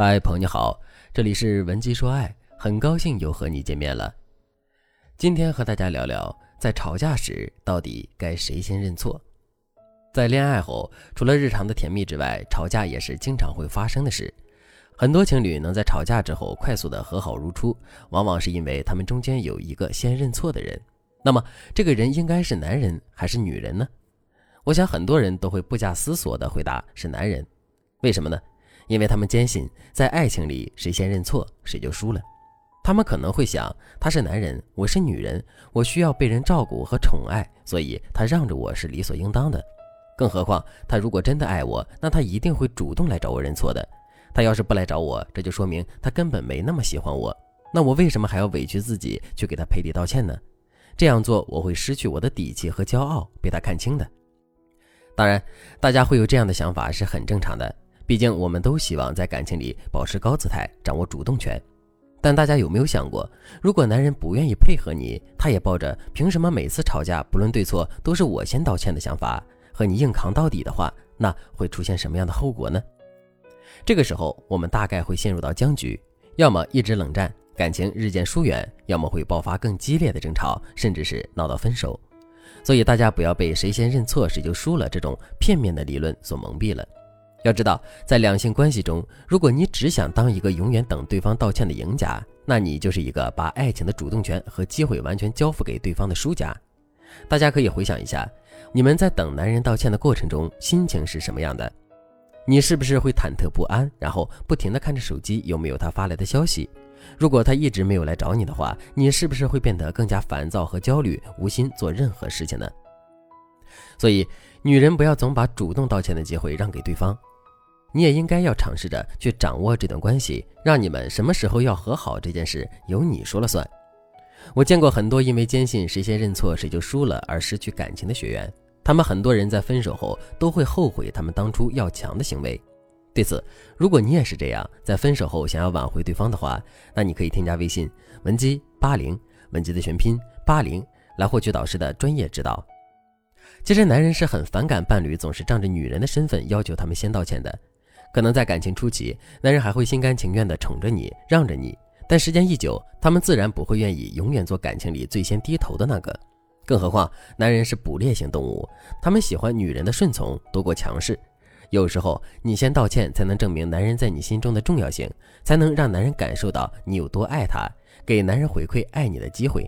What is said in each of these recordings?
嗨，朋友你好，这里是文姬说爱，很高兴又和你见面了。今天和大家聊聊，在吵架时到底该谁先认错？在恋爱后，除了日常的甜蜜之外，吵架也是经常会发生的事。很多情侣能在吵架之后快速的和好如初，往往是因为他们中间有一个先认错的人。那么，这个人应该是男人还是女人呢？我想很多人都会不假思索地回答是男人。为什么呢？因为他们坚信，在爱情里，谁先认错，谁就输了。他们可能会想，他是男人，我是女人，我需要被人照顾和宠爱，所以他让着我是理所应当的。更何况，他如果真的爱我，那他一定会主动来找我认错的。他要是不来找我，这就说明他根本没那么喜欢我。那我为什么还要委屈自己去给他赔礼道歉呢？这样做，我会失去我的底气和骄傲，被他看清的。当然，大家会有这样的想法是很正常的。毕竟，我们都希望在感情里保持高姿态，掌握主动权。但大家有没有想过，如果男人不愿意配合你，他也抱着凭什么每次吵架不论对错都是我先道歉的想法，和你硬扛到底的话，那会出现什么样的后果呢？这个时候，我们大概会陷入到僵局，要么一直冷战，感情日渐疏远；要么会爆发更激烈的争吵，甚至是闹到分手。所以，大家不要被“谁先认错谁就输了”这种片面的理论所蒙蔽了。要知道，在两性关系中，如果你只想当一个永远等对方道歉的赢家，那你就是一个把爱情的主动权和机会完全交付给对方的输家。大家可以回想一下，你们在等男人道歉的过程中，心情是什么样的？你是不是会忐忑不安，然后不停地看着手机有没有他发来的消息？如果他一直没有来找你的话，你是不是会变得更加烦躁和焦虑，无心做任何事情呢？所以，女人不要总把主动道歉的机会让给对方。你也应该要尝试着去掌握这段关系，让你们什么时候要和好这件事由你说了算。我见过很多因为坚信谁先认错谁就输了而失去感情的学员，他们很多人在分手后都会后悔他们当初要强的行为。对此，如果你也是这样，在分手后想要挽回对方的话，那你可以添加微信文姬八零，文姬的全拼八零，来获取导师的专业指导。其实男人是很反感伴侣总是仗着女人的身份要求他们先道歉的。可能在感情初期，男人还会心甘情愿地宠着你、让着你，但时间一久，他们自然不会愿意永远做感情里最先低头的那个。更何况，男人是捕猎型动物，他们喜欢女人的顺从多过强势。有时候，你先道歉，才能证明男人在你心中的重要性，才能让男人感受到你有多爱他，给男人回馈爱你的机会。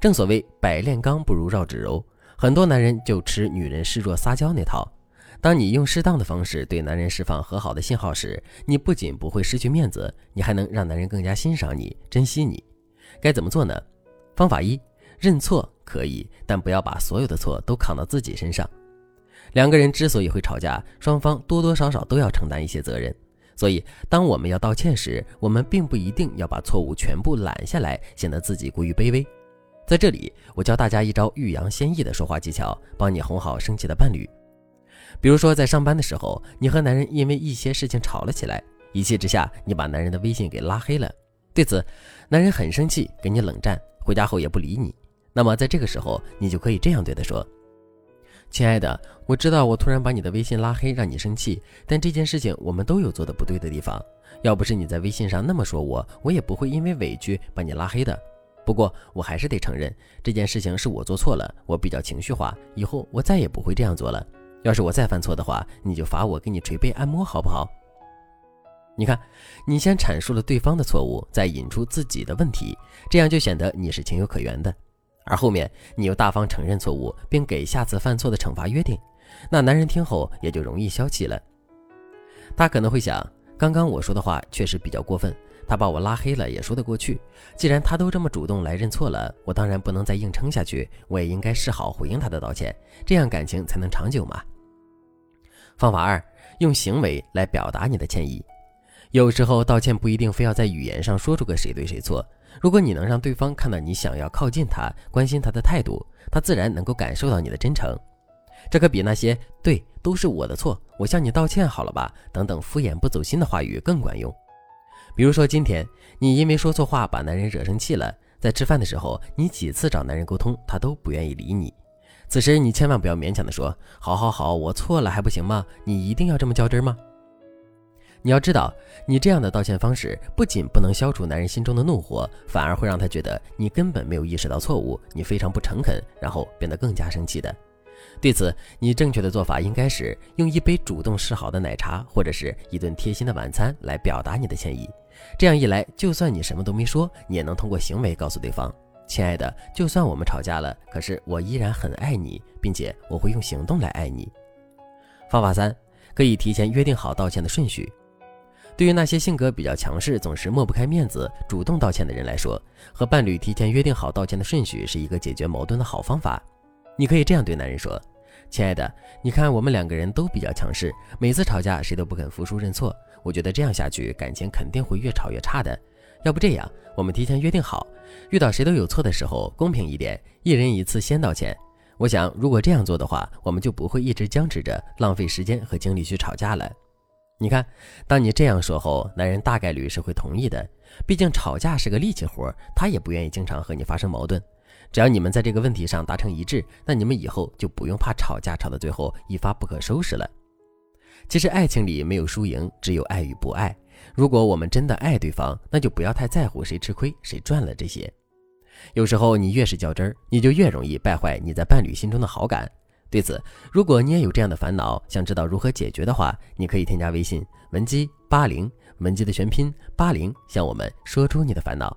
正所谓百炼钢不如绕指柔，很多男人就吃女人示弱撒娇那套。当你用适当的方式对男人释放和好的信号时，你不仅不会失去面子，你还能让男人更加欣赏你、珍惜你。该怎么做呢？方法一：认错可以，但不要把所有的错都扛到自己身上。两个人之所以会吵架，双方多多少少都要承担一些责任。所以，当我们要道歉时，我们并不一定要把错误全部揽下来，显得自己过于卑微。在这里，我教大家一招欲扬先抑的说话技巧，帮你哄好生气的伴侣。比如说，在上班的时候，你和男人因为一些事情吵了起来，一气之下，你把男人的微信给拉黑了。对此，男人很生气，跟你冷战，回家后也不理你。那么，在这个时候，你就可以这样对他说：“亲爱的，我知道我突然把你的微信拉黑让你生气，但这件事情我们都有做的不对的地方。要不是你在微信上那么说我，我也不会因为委屈把你拉黑的。不过，我还是得承认，这件事情是我做错了，我比较情绪化，以后我再也不会这样做了。”要是我再犯错的话，你就罚我给你捶背按摩，好不好？你看，你先阐述了对方的错误，再引出自己的问题，这样就显得你是情有可原的。而后面你又大方承认错误，并给下次犯错的惩罚约定，那男人听后也就容易消气了。他可能会想，刚刚我说的话确实比较过分，他把我拉黑了也说得过去。既然他都这么主动来认错了，我当然不能再硬撑下去，我也应该示好回应他的道歉，这样感情才能长久嘛。方法二，用行为来表达你的歉意。有时候道歉不一定非要在语言上说出个谁对谁错。如果你能让对方看到你想要靠近他、关心他的态度，他自然能够感受到你的真诚。这可比那些“对，都是我的错，我向你道歉好了吧”等等敷衍不走心的话语更管用。比如说，今天你因为说错话把男人惹生气了，在吃饭的时候，你几次找男人沟通，他都不愿意理你。此时你千万不要勉强的说：“好好好，我错了还不行吗？你一定要这么较真吗？”你要知道，你这样的道歉方式不仅不能消除男人心中的怒火，反而会让他觉得你根本没有意识到错误，你非常不诚恳，然后变得更加生气的。对此，你正确的做法应该是用一杯主动示好的奶茶，或者是一顿贴心的晚餐来表达你的歉意。这样一来，就算你什么都没说，你也能通过行为告诉对方：“亲爱的，就算我们吵架了，可是我依然很爱你，并且我会用行动来爱你。”方法三，可以提前约定好道歉的顺序。对于那些性格比较强势、总是抹不开面子、主动道歉的人来说，和伴侣提前约定好道歉的顺序是一个解决矛盾的好方法。你可以这样对男人说：“亲爱的，你看我们两个人都比较强势，每次吵架谁都不肯服输认错。我觉得这样下去，感情肯定会越吵越差的。要不这样，我们提前约定好，遇到谁都有错的时候，公平一点，一人一次先道歉。我想，如果这样做的话，我们就不会一直僵持着，浪费时间和精力去吵架了。”你看，当你这样说后，男人大概率是会同意的。毕竟吵架是个力气活，他也不愿意经常和你发生矛盾。只要你们在这个问题上达成一致，那你们以后就不用怕吵架吵到最后一发不可收拾了。其实爱情里没有输赢，只有爱与不爱。如果我们真的爱对方，那就不要太在乎谁吃亏谁赚了这些。有时候你越是较真儿，你就越容易败坏你在伴侣心中的好感。对此，如果你也有这样的烦恼，想知道如何解决的话，你可以添加微信文姬八零，文姬的全拼八零，向我们说出你的烦恼。